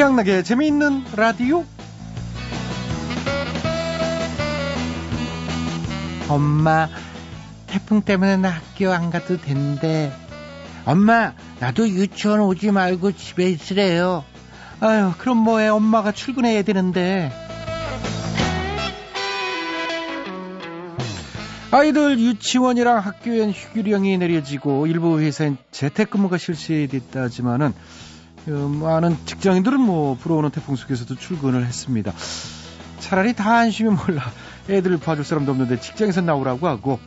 취향나게 재미있는 라디오. 엄마 태풍 때문에 나 학교 안 가도 된대. 엄마 나도 유치원 오지 말고 집에 있으래요. 아유 그럼 뭐해? 엄마가 출근해야 되는데. 아이들 유치원이랑 학교엔 휴교령이 내려지고 일부 회사엔 재택근무가 실시됐다지만은 어, 많은 직장인들은 뭐 불어오는 태풍 속에서도 출근을 했습니다. 차라리 다안 쉬면 몰라 애들을 봐줄 사람도 없는데 직장에서 나오라고 하고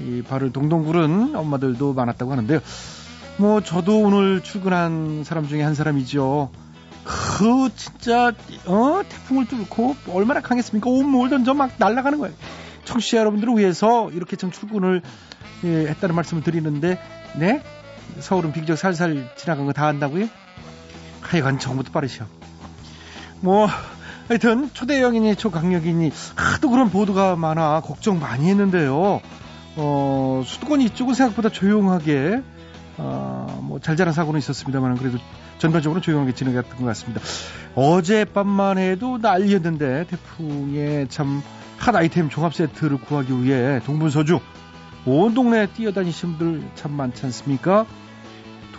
이 발을 동동 구른 엄마들도 많았다고 하는데요. 뭐 저도 오늘 출근한 사람 중에 한 사람이죠. 그 진짜 어 태풍을 뚫고 얼마나 강했습니까? 온몸을 던져 막 날아가는 거예요. 청취자 여러분들을 위해서 이렇게 좀 출근을 예, 했다는 말씀을 드리는데, 네? 서울은 비교적 살살 지나간 거다 안다고요? 하여간 정부도 빠르셔. 뭐, 하여튼, 초대형이니 초강력이니, 하도 그런 보도가 많아 걱정 많이 했는데요. 어, 수도권 이쪽은 생각보다 조용하게, 어, 뭐, 잘 자란 사고는 있었습니다만, 그래도 전반적으로 조용하게 진행했던 것 같습니다. 어젯밤만 해도 난리였는데, 태풍에 참, 핫 아이템 종합 세트를 구하기 위해 동분서주 온 동네 뛰어다니신 분들 참 많지 않습니까?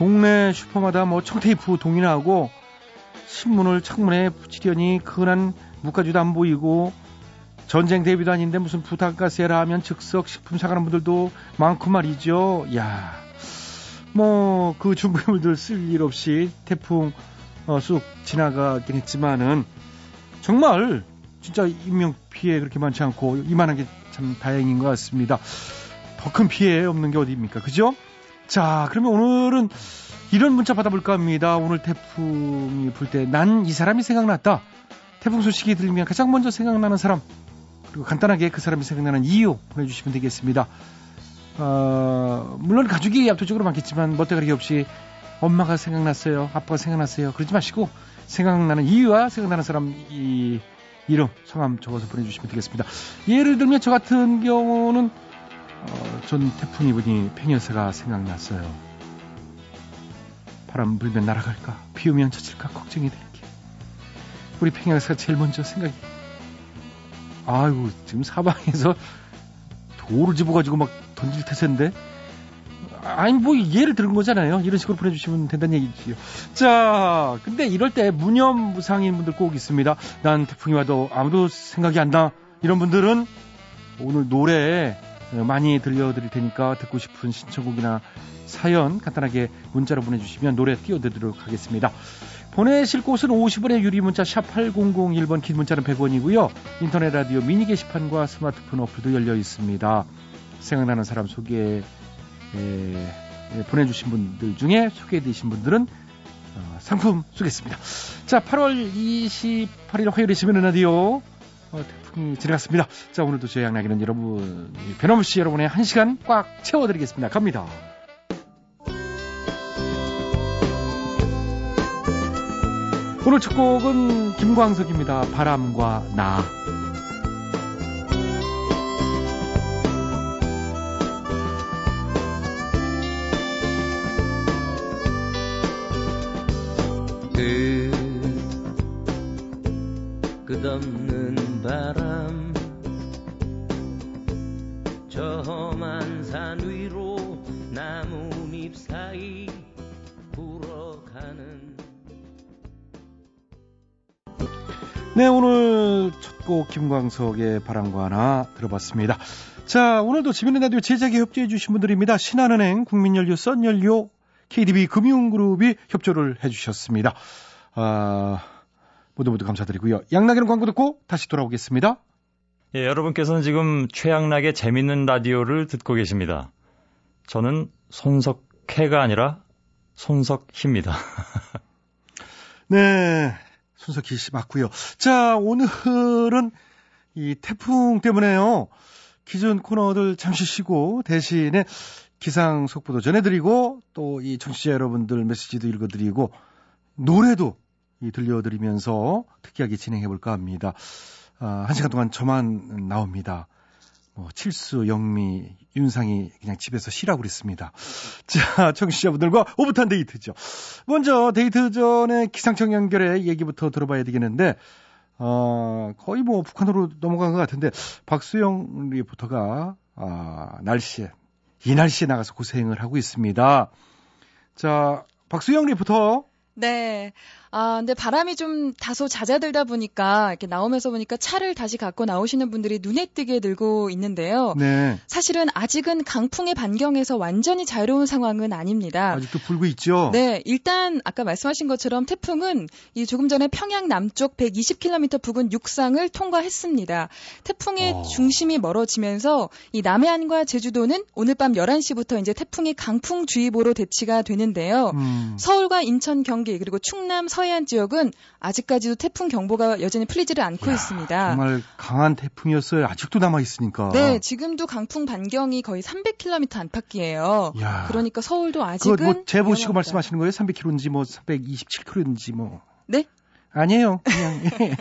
동네 슈퍼마다 뭐 청테이프 동인하고 신문을 창문에 붙이려니 흔한 무가지도 안 보이고 전쟁 대비도 아닌데 무슨 부탁가세라 하면 즉석 식품 사가는 분들도 많고 말이죠. 야, 뭐 그 준비물들 쓸 일 없이 태풍 어, 쑥 지나가긴 했지만은 정말 진짜 인명 피해 그렇게 많지 않고 이만한 게 참 다행인 것 같습니다. 더 큰 피해 없는 게 어디입니까? 그죠? 자, 그러면 오늘은 이런 문자 받아볼까 합니다. 오늘 태풍이 불 때 난 이 사람이 생각났다. 태풍 소식이 들리면 가장 먼저 생각나는 사람 그리고 간단하게 그 사람이 생각나는 이유 보내주시면 되겠습니다. 어, 물론 가족이 압도적으로 많겠지만 멋대가리 없이 엄마가 생각났어요. 아빠가 생각났어요. 그러지 마시고 생각나는 이유와 생각나는 사람 이 이름, 성함 적어서 보내주시면 되겠습니다. 예를 들면 저 같은 경우는 어, 전 태풍 이분이 팽여사가 생각났어요. 바람 불면 날아갈까, 비 오면 젖힐까 걱정이 될게. 우리 팽여사가 제일 먼저 생각이. 아이고 지금 사방에서 돌을 집어가지고 막 던질 태세인데 아니 뭐 예를 들은 거잖아요. 이런 식으로 보내주시면 된다는 얘기지요. 자, 근데 이럴 때 무념무상인 분들 꼭 있습니다. 난 태풍이 와도 아무도 생각이 안 나. 이런 분들은 오늘 노래 많이 들려드릴 테니까 듣고 싶은 신청곡이나 사연 간단하게 문자로 보내주시면 노래 띄워드리도록 하겠습니다. 보내실 곳은 50원의 유리 문자 샵 8001번 긴 문자는 100원이고요. 인터넷 라디오 미니 게시판과 스마트폰 어플도 열려 있습니다. 생각나는 사람 소개 예, 예, 보내주신 분들 중에 소개해드리신 분들은 어, 상품 쏘겠습니다. 자, 8월 28일 화요일에 시민의 라디오 어, 태풍이 지나갔습니다. 자, 오늘도 저희 양락이는 여러분 변함없이 여러분의 한 시간 꽉 채워드리겠습니다. 갑니다. 오늘 첫 곡은 김광석입니다. 바람과 나. 끝없는 바람 저 험한 산 위로 나뭇잎 사이 불어가는 네, 오늘 첫 곡 김광석의 바람과 하나 들어봤습니다. 자, 오늘도 지민의 라디오 제작에 협조해 주신 분들입니다. 신한은행, 국민연료, 썬연료, KDB 금융그룹이 협조를 해 주셨습니다. 아, 모두 모두 감사드리고요. 양락이는 광고 듣고 다시 돌아오겠습니다. 예, 여러분께서는 지금 최양락의 재밌는 라디오를 듣고 계십니다. 저는 손석해가 아니라 손석희입니다. 네, 손석희 씨 맞고요. 자, 오늘은 이 태풍 때문에요. 기존 코너들 잠시 쉬고 대신에 기상 속보도 전해드리고 또 이 청취자 여러분들 메시지도 읽어드리고 노래도 들려드리면서 특이하게 진행해 볼까 합니다. 아, 한 시간 동안 저만 나옵니다. 뭐 칠수, 영미, 윤상이 그냥 집에서 쉬라고 그랬습니다. 자, 청취자분들과 오붓한 데이트죠. 먼저 데이트 전에 기상청 연결해 얘기부터 들어봐야 되겠는데 어, 거의 뭐 북한으로 넘어간 것 같은데 박수영 리포터가 아, 날씨에 이 날씨에 나가서 고생을 하고 있습니다. 자, 박수영 리포터. 네. 아, 근데 바람이 좀 다소 잦아들다 보니까 이렇게 나오면서 보니까 차를 다시 갖고 나오시는 분들이 눈에 띄게 늘고 있는데요. 네. 사실은 아직은 강풍의 반경에서 완전히 자유로운 상황은 아닙니다. 아직도 불고 있죠? 네, 일단 아까 말씀하신 것처럼 태풍은 이 조금 전에 평양 남쪽 120km 부근 육상을 통과했습니다. 태풍의 어. 중심이 멀어지면서 이 남해안과 제주도는 오늘 밤 11시부터 이제 태풍이 강풍주의보로 대치가 되는데요. 음. 서울과 인천, 경기 그리고 충남 서 해안 지역은 아직까지도 태풍 경보가 여전히 풀리지를 않고 이야, 있습니다. 정말 강한 태풍이었어요. 아직도 남아 있으니까. 네, 지금도 강풍 반경이 거의 300km 안팎이에요. 야. 그러니까 서울도 아직은 그거 뭐 재보시고. 말씀하시는 거예요? 300km인지 뭐 327km인지 뭐. 네? 아니에요. 그냥 예.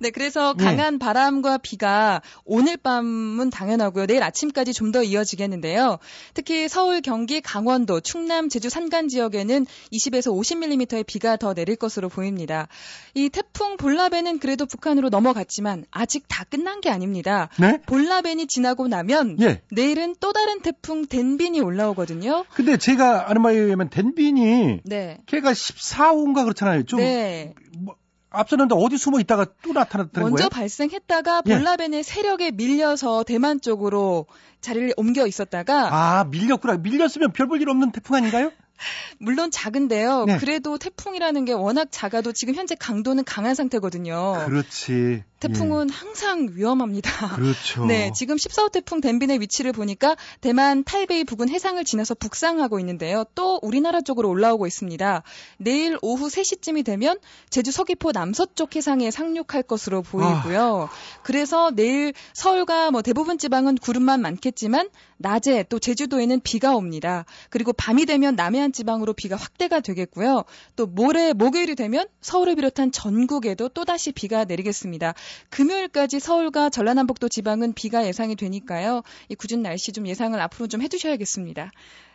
네, 그래서 네. 강한 바람과 비가 오늘 밤은 당연하고요. 내일 아침까지 좀 더 이어지겠는데요. 특히 서울, 경기, 강원도, 충남, 제주 산간 지역에는 20에서 50mm의 비가 더 내릴 것으로 보입니다. 이 태풍 볼라벤은 그래도 북한으로 넘어갔지만 아직 다 끝난 게 아닙니다. 네? 볼라벤이 지나고 나면 예. 내일은 또 다른 태풍 덴빈이 올라오거든요. 근데 제가 아는 바에 의하면 덴빈이 네. 걔가 14호인가 그렇잖아요. 좀 네. 뭐, 앞서는데 어디 숨어 있다가 또 나타났다는 먼저 거예요? 발생했다가 예. 볼라벤의 세력에 밀려서 대만 쪽으로 자리를 옮겨 있었다가 아, 밀렸구나. 밀렸으면 별 볼 일 없는 태풍 아닌가요? 물론 작은데요. 네. 그래도 태풍이라는 게 워낙 작아도 지금 현재 강도는 강한 상태거든요. 그렇지. 태풍은 항상 위험합니다. 예. 그렇죠. 네, 지금 14호 태풍 덴빈의 위치를 보니까 대만 타이베이 부근 해상을 지나서 북상하고 있는데요. 또 우리나라 쪽으로 올라오고 있습니다. 내일 오후 3시쯤이 되면 제주 서귀포 남서쪽 해상에 상륙할 것으로 보이고요. 그래서 내일 서울과 뭐 대부분 지방은 구름만 많겠지만 낮에 또 제주도에는 비가 옵니다. 그리고 밤이 되면 남해안 지방으로 비가 확대가 되겠고요. 또 모레 목요일이 되면 서울을 비롯한 전국에도 또다시 비가 내리겠습니다. 금요일까지 서울과 전라남북도 지방은 비가 예상이 되니까요. 이 굳은 날씨 좀 예상을 앞으로 좀 해두셔야겠습니다.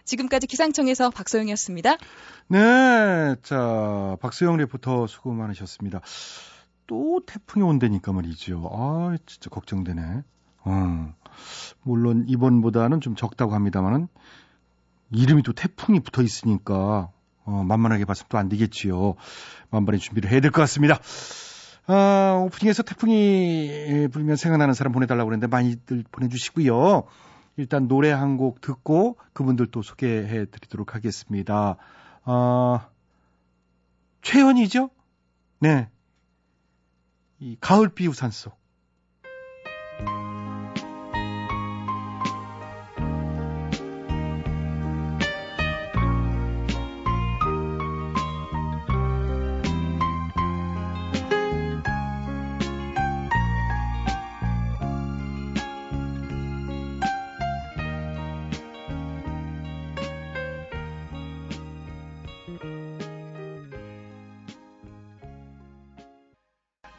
지금까지 기상청에서 박소영이었습니다. 네, 자 박수영 리포터 수고 많으셨습니다. 또 태풍이 온다니까 말이죠. 아, 진짜 걱정되네. 어, 물론 이번보다는 좀 적다고 합니다만은 이름이 또 태풍이 붙어 있으니까 어, 만만하게 봐서 또안 되겠지요. 만반의 준비를 해야 될 것 같습니다. 아, 오프닝에서 태풍이 불면 생각나는 사람 보내달라고 그랬는데 많이들 보내주시고요. 일단 노래 한 곡 듣고 그분들 또 소개해 드리도록 하겠습니다. 아, 최연이죠? 네. 이 가을비 우산 속.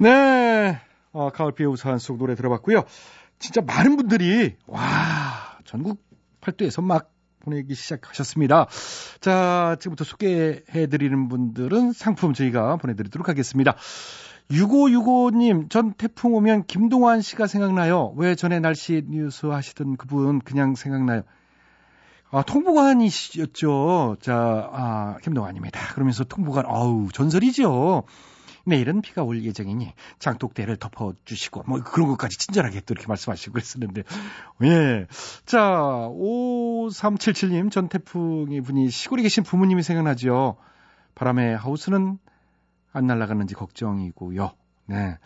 네. 어, 가을비의 우산 속 노래 들어봤고요. 진짜 많은 분들이, 와, 전국 팔도에서 막 보내기 시작하셨습니다. 자, 지금부터 소개해드리는 분들은 상품 저희가 보내드리도록 하겠습니다. 6565님, 전 태풍 오면 김동완 씨가 생각나요. 왜 전에 날씨 뉴스 하시던 그분 그냥 생각나요. 아, 통보관이셨죠. 자, 아, 김동완입니다. 그러면서 통보관, 아우, 전설이죠. 내일은 비가 올 예정이니 장독대를 덮어주시고 뭐 그런 것까지 친절하게 또 이렇게 말씀하시고 그랬었는데 예. 자 5377님 전 태풍의 분이 시골에 계신 부모님이 생각나죠. 바람에 하우스는 안 날아가는지 걱정이고요. 네.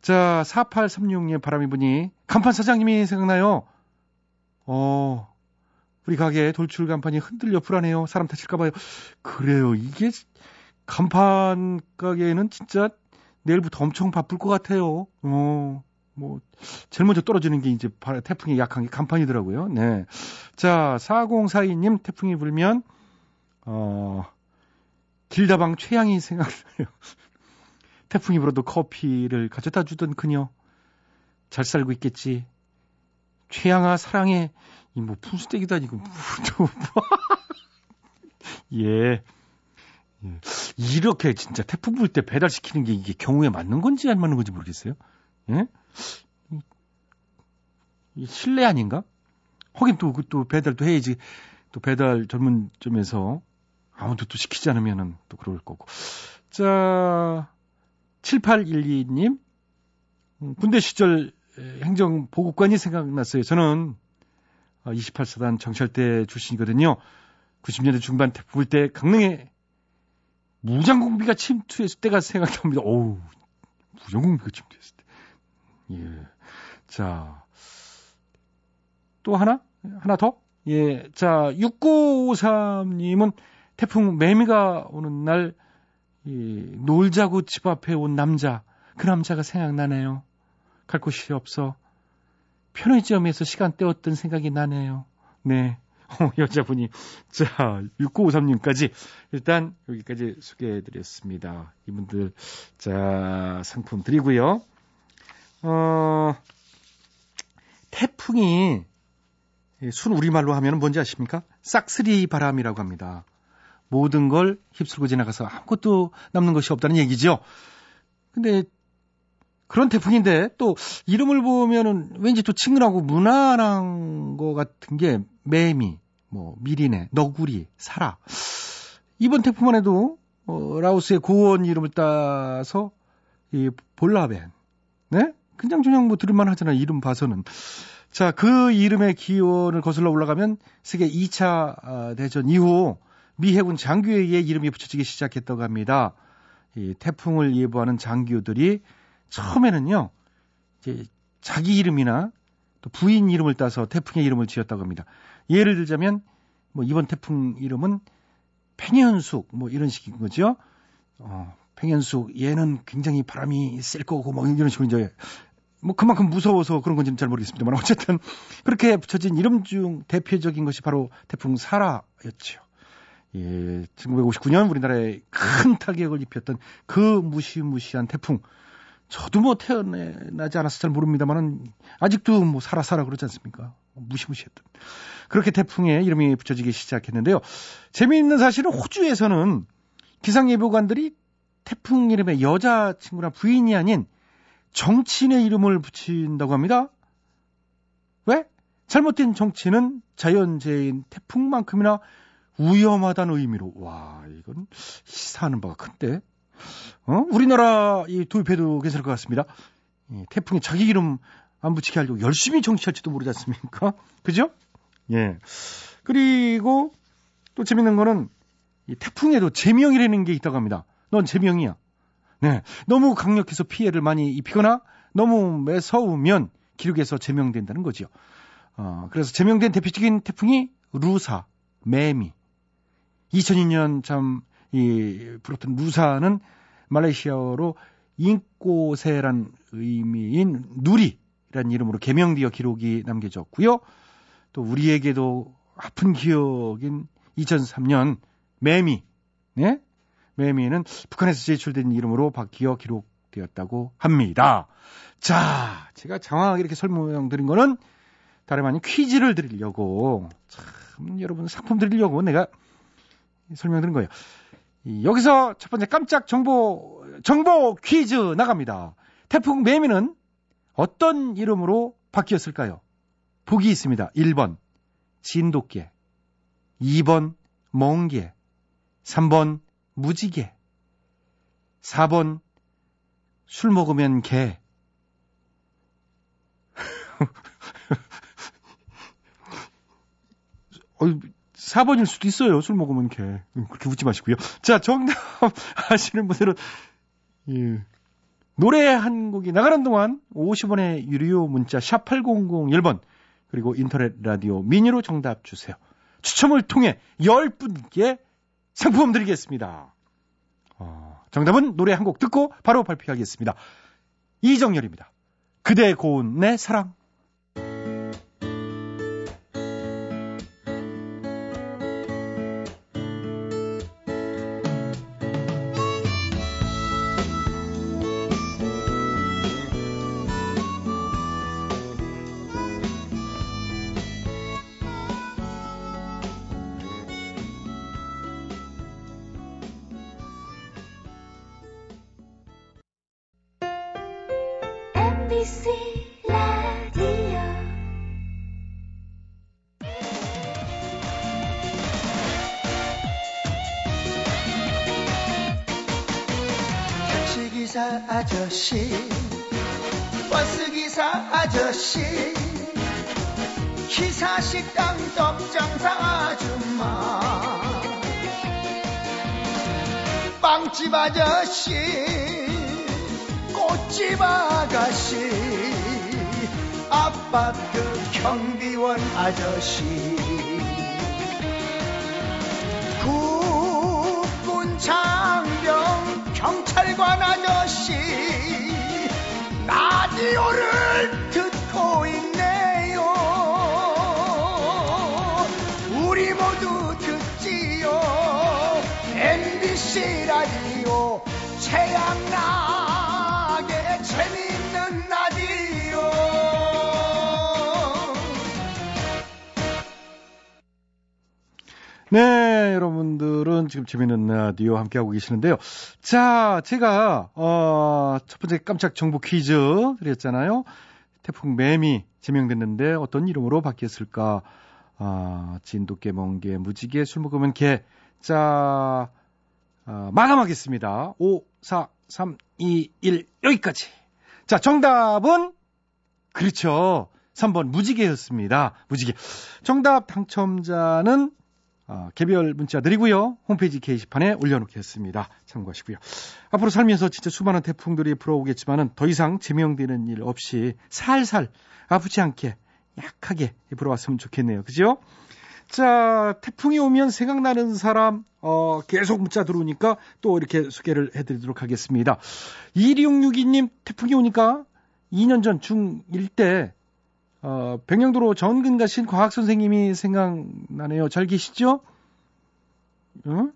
자 4836님 바람이 분이 간판 사장님이 생각나요. 어 우리 가게 돌출 간판이 흔들려 불안해요. 사람 다칠까봐요. 그래요. 이게 간판 가게는 진짜 내일부터 엄청 바쁠 것 같아요. 어, 뭐, 제일 먼저 떨어지는 게 이제 바- 태풍이 약한 게 간판이더라고요. 네. 자, 4042님 태풍이 불면, 어, 길다방 최양이 생각나요. 태풍이 불어도 커피를 가져다 주던 그녀. 잘 살고 있겠지. 최양아 사랑해. 이뭐 풍수대기도 아니고 뭐. 예. 예. 이렇게 진짜 태풍 불 때 배달시키는 게 이게 경우에 맞는 건지 안 맞는 건지 모르겠어요. 예? 이 실례 아닌가? 하긴 또, 그또 배달도 해야지. 또 배달 전문점에서 아무도 또 시키지 않으면은 또 그럴 거고. 자, 7812님. 음, 군대 시절 행정보고관이 생각났어요. 저는 28사단 어, 정찰대 출신이거든요. 90년대 중반 태풍 불때 강릉에 무장공비가 침투했을 때가 생각납니다. 어우, 무장공비가 침투했을 때. 예. 자, 또 하나? 하나 더? 예. 자, 6953님은 태풍 매미가 오는 날, 이, 놀자고 집 앞에 온 남자, 그 남자가 생각나네요. 갈 곳이 없어. 편의점에서 시간 때웠던 생각이 나네요. 네. 어, 여자분이. 자, 6953님까지 일단 여기까지 소개해드렸습니다. 이분들, 자, 상품 드리고요. 어, 태풍이 순 우리말로 하면 뭔지 아십니까? 싹쓸이 바람이라고 합니다. 모든 걸 휩쓸고 지나가서 아무것도 남는 것이 없다는 얘기죠. 근데 그런 태풍인데 또 이름을 보면은 왠지 또 친근하고 무난한 것 같은 게 매미, 뭐 미리네, 너구리, 사라. 이번 태풍만 해도 어, 라오스의 고원 이름을 따서 이 볼라벤, 네? 그냥 그냥 뭐 들을만 하잖아 이름 봐서는. 자, 그 이름의 기원을 거슬러 올라가면 세계 2차 아, 대전 이후 미 해군 장교에 의해 이름이 붙여지기 시작했다고 합니다. 이 태풍을 예보하는 장교들이 처음에는요, 이제 자기 이름이나 또 부인 이름을 따서 태풍의 이름을 지었다고 합니다. 예를 들자면, 뭐 이번 태풍 이름은 팽현숙, 뭐 이런 식인 거죠. 어, 팽현숙, 얘는 굉장히 바람이 셀 거고, 뭐 이런 식으로 이제 뭐 그만큼 무서워서 그런 건지는 잘 모르겠습니다만 어쨌든 그렇게 붙여진 이름 중 대표적인 것이 바로 태풍 사라였죠. 예, 1959년 우리나라에 큰 타격을 입혔던 그 무시무시한 태풍. 저도 뭐 태어나지 않아서 잘 모릅니다만은 아직도 뭐 살아 살아 그러지 않습니까? 무시무시했던. 그렇게 태풍에 이름이 붙여지기 시작했는데요. 재미있는 사실은 호주에서는 기상예보관들이 태풍 이름에 여자친구나 부인이 아닌 정치인의 이름을 붙인다고 합니다. 왜? 잘못된 정치는 자연재해인 태풍만큼이나 위험하다는 의미로. 와, 이건 시사하는 바가 큰데. 어? 우리나라 이 도입해도 괜찮을 것 같습니다. 이 태풍이 자기 이름 안 붙이게 하려고 열심히 정치할지도 모르지 않습니까? 그죠? 예. 그리고 또 재밌는 거는 이 태풍에도 제명이라는 게 있다고 합니다. 넌 제명이야. 네. 너무 강력해서 피해를 많이 입히거나 너무 매서우면 기록에서 제명된다는 거죠. 어, 그래서 제명된 대표적인 태풍이 루사, 매미. 2002년 참, 이, 불었던 루사는 말레이시아어로 인꼬세란 의미인 누리 라는 이름으로 개명되어 기록이 남겨졌고요. 또 우리에게도 아픈 기억인 2003년 매미, 네? 매미는 북한에서 제출된 이름으로 바뀌어 기록되었다고 합니다. 자, 제가 장황하게 이렇게 설명드린 거는 다름 아닌 퀴즈를 드리려고 참 여러분 상품 드리려고 내가 설명드린 거예요. 여기서 첫 번째 깜짝 정보 정보 퀴즈 나갑니다. 태풍 매미는 어떤 이름으로 바뀌었을까요? 보기 있습니다. 1번 진돗개, 2번 멍게, 3번 무지개. 4번 술 먹으면 개. 어, 4번일 수도 있어요. 술 먹으면 개. 음, 그렇게 웃지 마시고요. 자, 정답 아시는 분들은 예. 노래 한 곡이 나가는 동안 50원의 유료 문자 샵 8001번 그리고 인터넷 라디오 미니로 정답 주세요. 추첨을 통해 10분께 상품 드리겠습니다. 어, 정답은 노래 한 곡 듣고 바로 발표하겠습니다. 이정열입니다. 그대 고운 내 사랑. MBC 라디오. 택시기사 아저씨 버스기사 아저씨 기사식당 떡장사 아줌마 빵집 아저씨 꽃집 아가씨 아파트 경비원 아저씨. 국군 장병 경찰관 아저씨 라디오를 듣고 있네요. 우리 모두 듣지요. MBC 라디오 최양락의 재밌는 라디오 네, 여러분들은 지금 재밌는 라디오 함께하고 계시는데요. 자, 제가, 어, 첫 번째 깜짝 정보 퀴즈 드렸잖아요. 태풍 매미 지명됐는데 어떤 이름으로 바뀌었을까? 아, 진돗개, 멍개, 무지개, 술 먹으면 개. 자, 아, 마감하겠습니다. 5, 4, 3, 2, 1, 여기까지. 자, 정답은, 그렇죠. 3번 무지개였습니다. 무지개. 정답 당첨자는 어, 개별 문자 드리고요. 홈페이지 게시판에 올려놓겠습니다. 참고하시고요. 앞으로 살면서 진짜 수많은 태풍들이 불어오겠지만은 더 이상 제명되는 일 없이 살살 아프지 않게 약하게 불어왔으면 좋겠네요. 그죠? 자, 태풍이 오면 생각나는 사람, 어, 계속 문자 들어오니까 또 이렇게 소개를 해드리도록 하겠습니다. 2662님, 태풍이 오니까 2년 전 중1 때, 어, 백령도로 전근 가신 과학 선생님이 생각나네요. 잘 계시죠? 어?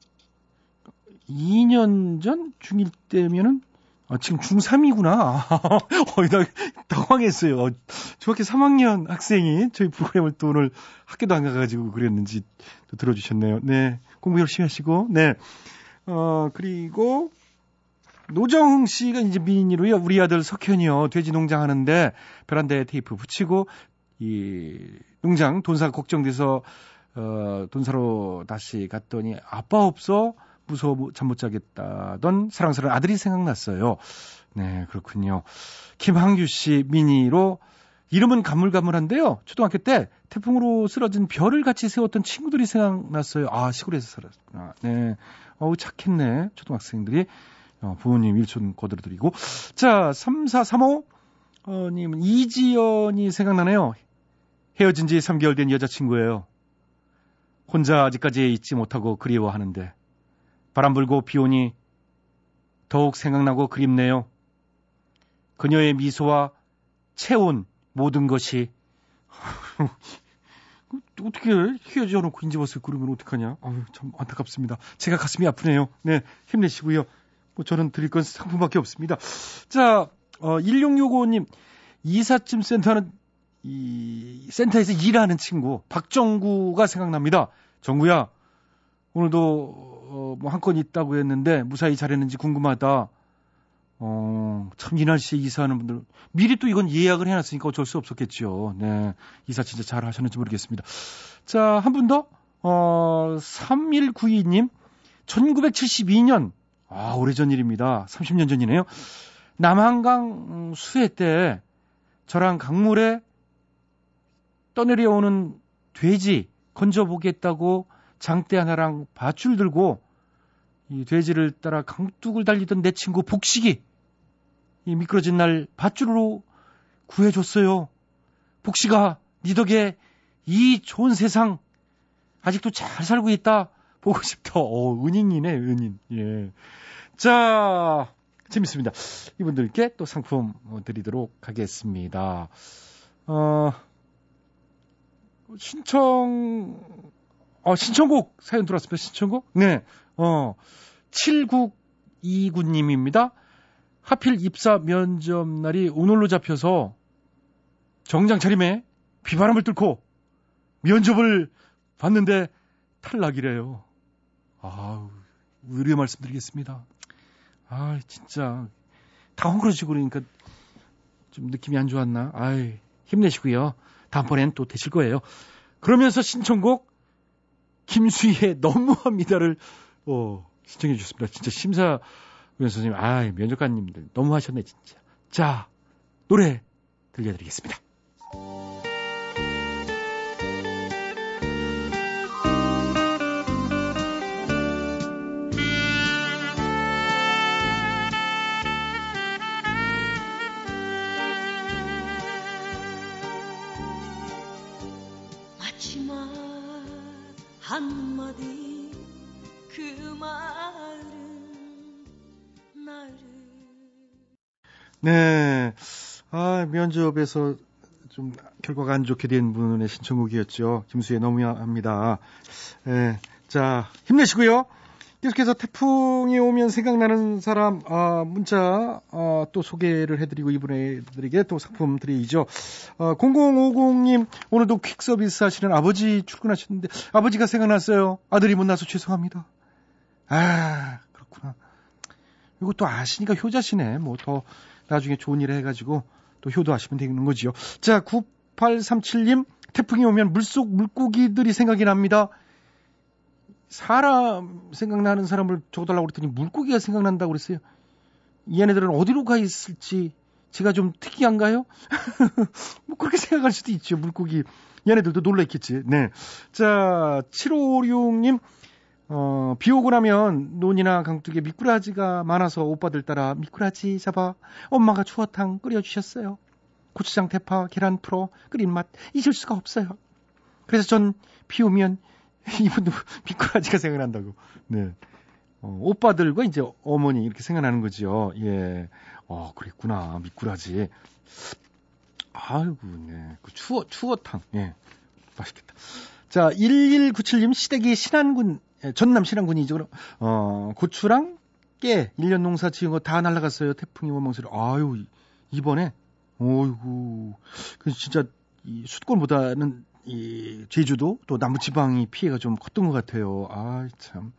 2년 전 중1 때면은 아, 지금 중3이구나. 어, 나 당황했어요. 어, 중학교 3학년 학생이 저희 프로그램을 또 오늘 학교도 안 가가지고 그랬는지 또 들어주셨네요. 네. 공부 열심히 하시고, 네. 어, 그리고 노정흥 씨가 이제 미인이로요. 우리 아들 석현이요. 돼지 농장 하는데 베란다에 테이프 붙이고 이 농장 돈사가 걱정돼서 어, 돈사로 다시 갔더니 아빠 없어 무서워 잠 못 자겠다던 사랑스러운 아들이 생각났어요. 네, 그렇군요. 김항규 씨 미니로 이름은 가물가물한데요. 초등학교 때 태풍으로 쓰러진 별을 같이 세웠던 친구들이 생각났어요. 아, 시골에서 살았구나. 네. 어우, 착했네. 초등학생들이. 어, 부모님 일촌 거들어 드리고. 자, 3435, 어, 님은 이지연이 생각나네요. 헤어진 지 3개월 된 여자친구예요. 혼자 아직까지 잊지 못하고 그리워하는데. 바람 불고 비 오니 더욱 생각나고 그립네요. 그녀의 미소와 체온, 모든 것이. 어떻게 헤어져 놓고 인집었을 그러면 어떡하냐. 아유, 참 안타깝습니다. 제가 가슴이 아프네요. 네, 힘내시고요. 뭐 저는 드릴 건 상품밖에 없습니다. 자, 어, 1665님, 이삿짐 센터는 이 센터에서 일하는 친구 박정구가 생각납니다. 정구야, 오늘도 어, 뭐 한 건 있다고 했는데 무사히 잘했는지 궁금하다. 어, 참 이 날 씨에 이사하는 분들 미리 또 이건 예약을 해놨으니까 어쩔 수 없었겠죠. 네, 이사 진짜 잘 하셨는지 모르겠습니다. 자, 한 분 더. 어, 3192님, 1972년 아, 오래전 일입니다. 30년 전이네요. 남한강 음, 수해 때 저랑 강물에 떠내려오는 돼지 건져보겠다고 장대 하나랑 밧줄 들고 이 돼지를 따라 강둑을 달리던 내 친구 복식이 이 미끄러진 날 밧줄로 구해줬어요. 복식아, 니 덕에 이 좋은 세상 아직도 잘 살고 있다. 보고 싶다. 어, 은인이네, 은인. 예. 자, 재밌습니다. 이분들께 또 상품 드리도록 하겠습니다. 어, 신청, 어, 신청곡 사연 들어왔습니다. 신청곡? 네. 어, 7929님입니다. 하필 입사 면접 날이 오늘로 잡혀서 정장 차림에 비바람을 뚫고 면접을 봤는데 탈락이래요. 아우, 의뢰 말씀드리겠습니다. 아, 진짜 다 헝그러지고 그러니까 좀 느낌이 안 좋았나? 아이, 힘내시고요. 다음번엔 또 되실 거예요. 그러면서 신청곡 김수희의 너무합니다를 어, 신청해 주셨습니다. 진짜 심사위원 선생님, 아, 면접관님들 너무하셨네 진짜. 자, 노래 들려드리겠습니다. 아, 면접에서 좀 결과가 안 좋게 된 분의 신청곡이었죠. 김수의 너무합니다. 예. 자, 힘내시고요. 계속해서 태풍이 오면 생각나는 사람, 아, 문자, 아, 또 소개를 해드리고 이분들에게 또 상품 드리죠. 아, 0050님, 오늘도 퀵 서비스 하시는 아버지 출근하셨는데, 아버지가 생각났어요. 아들이 못나서 죄송합니다. 아, 그렇구나. 또 아시니까 효자시네. 뭐 더 나중에 좋은 일 해가지고 또 효도하시면 되는 거지요. 자, 9837님, 태풍이 오면 물속 물고기들이 생각이 납니다. 사람 생각나는 사람을 적어달라고 그랬더니 물고기가 생각난다고 그랬어요. 얘네들은 어디로 가 있을지 제가 좀 특이한가요? 뭐 그렇게 생각할 수도 있죠. 물고기. 얘네들도 놀라 있겠지. 네. 자, 7556님, 어, 비 오고 나면 논이나 강둑에 미꾸라지가 많아서 오빠들 따라 미꾸라지 잡아 엄마가 추어탕 끓여주셨어요. 고추장 대파, 계란 풀어 끓인 맛 잊을 수가 없어요. 그래서 전 비 오면 이분도 미꾸라지가 생각난다고. 네. 어, 오빠들과 이제 어머니 이렇게 생각나는 거지요. 예. 어, 그랬구나. 미꾸라지. 아이고, 네. 그 추어, 추어탕. 예. 맛있겠다. 자, 1197님 시댁이 신안군, 예, 전남 신안군이죠. 그럼, 어, 고추랑 깨, 1년 농사 지은 거 다 날라갔어요. 태풍이 원망스러 아유, 이- 이번에, 어이구, 그 진짜, 이 수도권보다는 이 제주도 또 남부지방이 피해가 좀 컸던 것 같아요. 아, 참.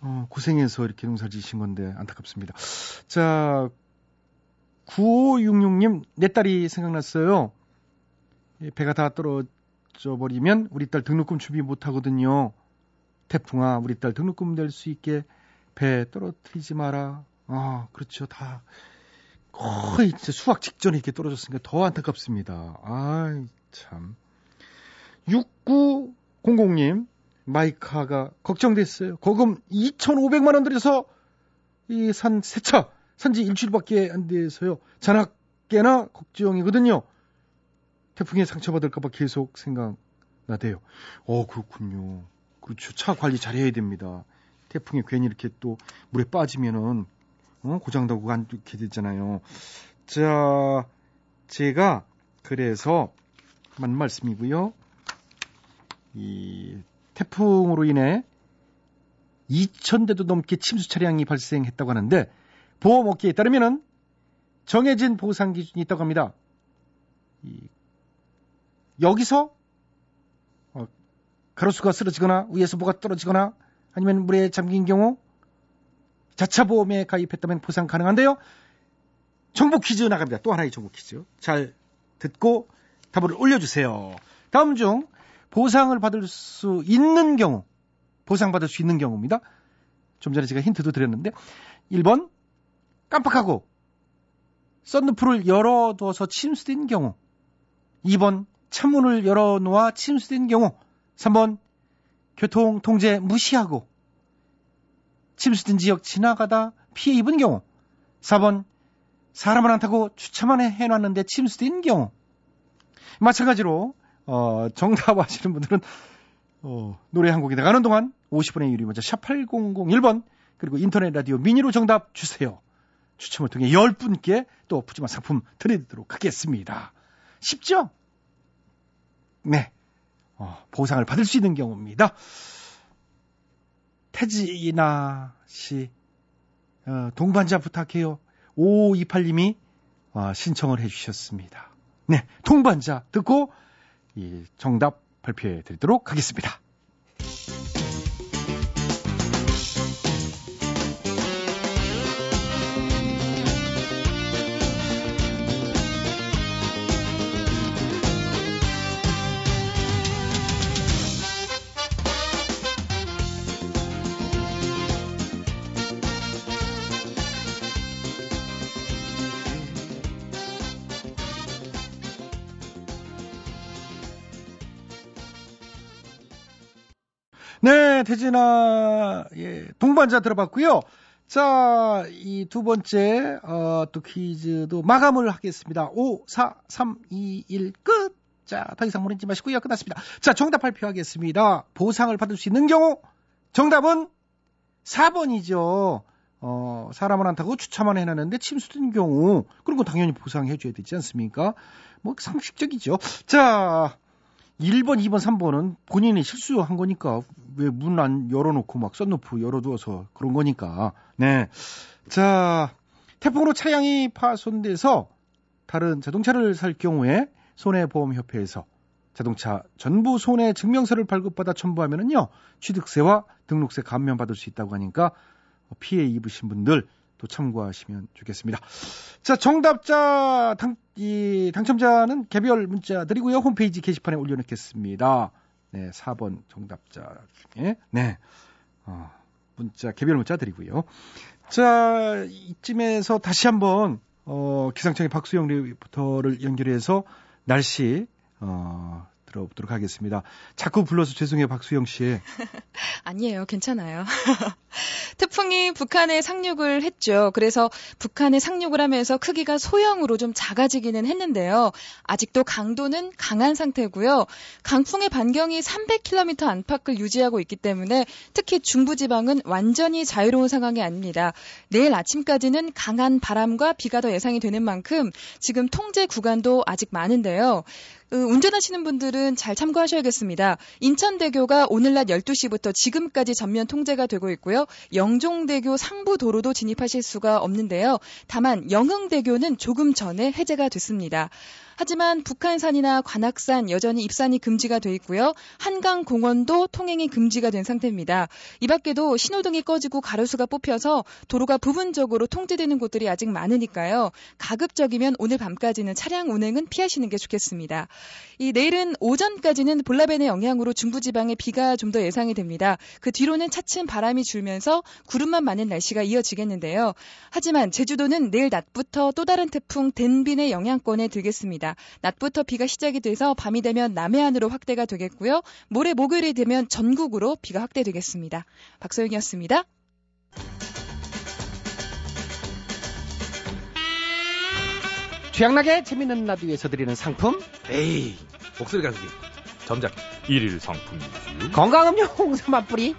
어, 고생해서 이렇게 농사 지으신 건데 안타깝습니다. 자, 9566님, 내 딸이 생각났어요. 이 배가 다 떨어져 버리면 우리 딸 등록금 준비 못 하거든요. 태풍아, 우리 딸 등록금 낼 수 있게 배 떨어뜨리지 마라. 아, 그렇죠. 다 거의 진짜 수학 직전에 이렇게 떨어졌으니까 더 안타깝습니다. 아, 참. 6900님, 마이카가 걱정됐어요. 거금 2,500만 원 들여서 이 산 세차 산지 일주일밖에 안 돼서요. 잔악깨나 걱정이거든요. 태풍에 상처받을까봐 계속 생각나대요. 어, 그렇군요. 그렇죠. 차 관리 잘해야 됩니다. 태풍에 괜히 이렇게 또 물에 빠지면은 어, 고장나고 안 좋게 되잖아요. 자, 제가 그래서 만 말씀이고요. 이 태풍으로 인해 2,000대도 넘게 침수 차량이 발생했다고 하는데 보험업계에 따르면은 정해진 보상 기준이 있다고 합니다. 이, 여기서 어, 가로수가 쓰러지거나 위에서 뭐가 떨어지거나 아니면 물에 잠긴 경우 자차 보험에 가입했다면 보상 가능한데요. 정보 퀴즈 나갑니다. 또 하나의 정보 퀴즈. 잘 듣고 답을 올려주세요. 다음 중 보상을 받을 수 있는 경우, 보상받을 수 있는 경우입니다. 좀 전에 제가 힌트도 드렸는데, 1번, 깜빡하고, 썬루프를 열어둬서 침수된 경우, 2번, 창문을 열어놓아 침수된 경우, 3번, 교통 통제 무시하고, 침수된 지역 지나가다 피해 입은 경우, 4번, 사람을 안 타고 주차만 해놨는데 침수된 경우, 마찬가지로, 어, 정답하시는 분들은 어, 노래 한 곡이 나가는 동안 50원의 유리 문자 샵 8001번 그리고 인터넷 라디오 미니로 정답 주세요. 추첨을 통해 10분께 또 푸짐한 상품 드리도록 하겠습니다. 쉽죠? 네. 어, 보상을 받을 수 있는 경우입니다. 태지나 씨, 어, 동반자 부탁해요. 5528님이 어, 신청을 해주셨습니다. 네, 동반자 듣고 이 정답 발표해 드리도록 하겠습니다. 네, 태진아, 예, 동반자 들어봤고요. 자, 이 두 번째, 어, 또 퀴즈도 마감을 하겠습니다. 5, 4, 3, 2, 1, 끝! 자, 더 이상 보내지 마시고요. 끝났습니다. 자, 정답 발표하겠습니다. 보상을 받을 수 있는 경우, 정답은 4번이죠. 어, 사람을 안 타고 주차만 해놨는데 침수된 경우, 그런 거 당연히 보상해줘야 되지 않습니까? 뭐, 상식적이죠. 자, 1번, 2번, 3번은 본인이 실수한 거니까 왜 문 안 열어놓고 막 썬루프 열어두어서 그런 거니까. 네. 자, 태풍으로 차량이 파손돼서 다른 자동차를 살 경우에 손해보험협회에서 자동차 전부 손해 증명서를 발급받아 첨부하면은요 취득세와 등록세 감면 받을 수 있다고 하니까 피해 입으신 분들 또 참고하시면 좋겠습니다. 자 정답자 당, 이 당첨자는 개별 문자 드리고요 홈페이지 게시판에 올려놓겠습니다. 네 4번 정답자 중에 네 어, 문자 개별 문자 드리고요. 자 이쯤에서 다시 한번 어, 기상청의 박수영 리포터를 연결해서 날씨 어, 들어보도록 하겠습니다. 자꾸 불러서 죄송해요, 박수영 씨. 아니에요. 괜찮아요. 태풍이 북한에 상륙을 했죠. 그래서 북한에 상륙을 하면서 크기가 소형으로 좀 작아지기는 했는데요. 아직도 강도는 강한 상태고요. 강풍의 반경이 300km 안팎을 유지하고 있기 때문에 특히 중부지방은 완전히 자유로운 상황이 아닙니다. 내일 아침까지는 강한 바람과 비가 더 예상이 되는 만큼 지금 통제 구간도 아직 많은데요. 어, 운전하시는 분들은 잘 참고하셔야겠습니다. 인천대교가 오늘 낮 12시부터 지금까지 전면 통제가 되고 있고요. 영종대교 상부 도로도 진입하실 수가 없는데요. 다만 영흥대교는 조금 전에 해제가 됐습니다. 하지만 북한산이나 관악산 여전히 입산이 금지가 돼 있고요. 한강 공원도 통행이 금지가 된 상태입니다. 이 밖에도 신호등이 꺼지고 가로수가 뽑혀서 도로가 부분적으로 통제되는 곳들이 아직 많으니까요. 가급적이면 오늘 밤까지는 차량 운행은 피하시는 게 좋겠습니다. 이 내일은 오전까지는 볼라벤의 영향으로 중부지방에 비가 좀 더 예상이 됩니다. 그 뒤로는 차츰 바람이 줄면서 구름만 많은 날씨가 이어지겠는데요. 하지만 제주도는 내일 낮부터 또 다른 태풍 덴빈의 영향권에 들겠습니다. 낮부터 비가 시작이 돼서 밤이 되면 남해안으로 확대가 되겠고요. 모레 목요일이 되면 전국으로 비가 확대되겠습니다. 박소영이었습니다. 취향나게 재밌는 라디오에서 드리는 상품? 에이 목소리가 그게 점작 일일 상품이지요 건강음료 홍삼 맛뿌리.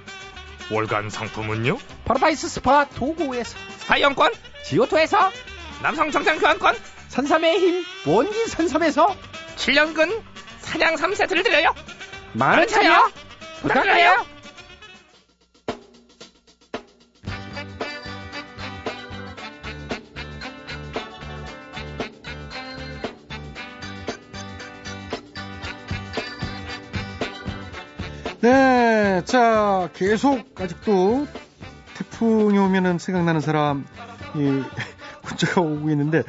월간 상품은요? 파라다이스 스파 도고에서. 스파이용권? 지오토에서. 남성 정장 교환권 산삼의 힘 원기 산삼에서 7년근 산양삼 세트를 드려요. 많은 참여 부탁드려요. 네, 자, 계속 아직도 태풍이 오면은 생각나는 사람, 이, 문자가 오고 있는데,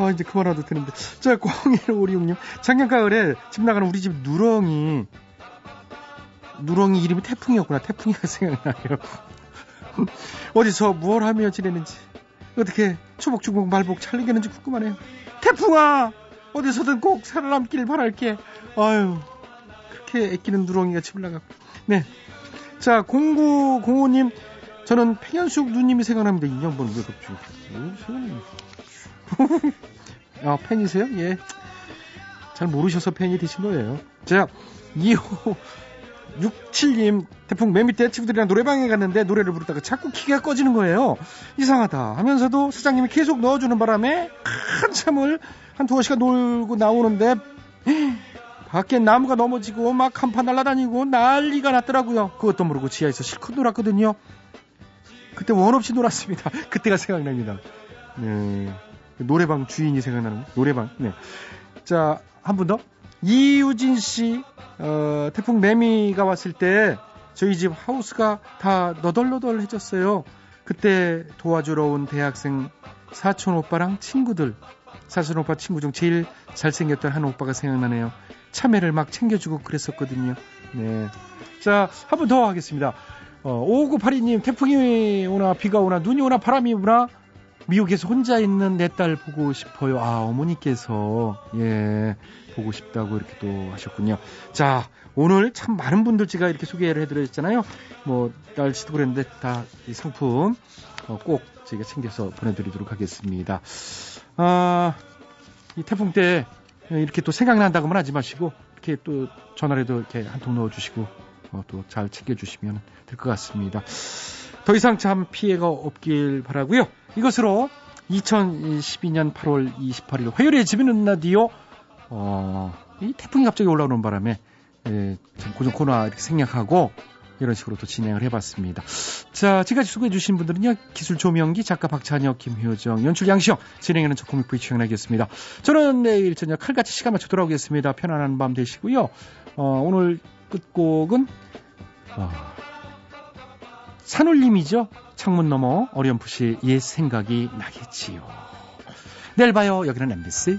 아, 이제 그만해도 되는데. 자, 0156님. 작년 가을에 집 나가는 우리 집 누렁이, 누렁이 이름이 태풍이었구나. 태풍이가 생각나요. 어디서 뭘 하며 지내는지, 어떻게 초복 중복 말복 잘 이기는지 궁금하네요. 태풍아! 어디서든 꼭 살아남길 바랄게. 아유, 그렇게 애끼는 누렁이가 집을 나가고. 네. 자, 0905님, 저는 팽현숙 누님이 생각납니다. 갑자기. 어, 생각나네. 아, 팬이세요? 예. 잘 모르셔서 팬이 되신 거예요. 자, 2호 67님, 태풍 맨 밑에 친구들이랑 노래방에 갔는데 노래를 부르다가 자꾸 키가 꺼지는 거예요. 이상하다 하면서도 사장님이 계속 넣어주는 바람에 한참을 한 두어 시간 놀고 나오는데 밖에 나무가 넘어지고 막 간판 날아다니고 난리가 났더라고요. 그것도 모르고 지하에서 실컷 놀았거든요. 그때 원 없이 놀았습니다. 그때가 생각납니다. 네. 노래방 주인이 생각나는 노래방. 네. 자, 한 분 더. 이유진 씨, 어, 태풍 매미가 왔을 때 저희 집 하우스가 다 너덜너덜해졌어요. 그때 도와주러 온 대학생 사촌 오빠랑 친구들. 사촌 오빠 친구 중 제일 잘생겼던 한 오빠가 생각나네요. 참외를 막 챙겨주고 그랬었거든요. 네. 자, 한번더 하겠습니다. 어, 5982님, 태풍이 오나, 비가 오나, 눈이 오나, 바람이 오나, 미국에서 혼자 있는 내 딸 보고 싶어요. 아, 어머니께서, 예, 보고 싶다고 이렇게 또 하셨군요. 자, 오늘 참 많은 분들 제가 이렇게 소개를 해드렸잖아요. 뭐, 날씨도 그랬는데 다 이 상품 어, 꼭 저희가 챙겨서 보내드리도록 하겠습니다. 아, 이 태풍 때 이렇게 또 생각난다고만 하지 마시고, 이렇게 또 전화라도 이렇게 한 통 넣어주시고, 어, 또잘 챙겨주시면 될 것 같습니다. 더 이상 참 피해가 없길 바라고요. 이것으로 2012년 8월 28일 화요일에 집에는 라디오 어, 이 태풍이 갑자기 올라오는 바람에 예, 참 고정 코너 이렇게 생략하고 이런 식으로 또 진행을 해봤습니다. 자, 지금까지 수고해주신 분들은요, 기술 조명기, 작가 박찬혁, 김효정, 연출 양시영, 진행하는 저 코믹부의 최영락이었습니다. 저는 내일 저녁 칼같이 시간 맞춰 돌아오겠습니다. 편안한 밤 되시고요. 어, 오늘 끝곡은, 어, 산울림이죠. 창문 너머 어렴풋이 옛 생각이 나겠지요. 내일 봐요. 여기는 MBC.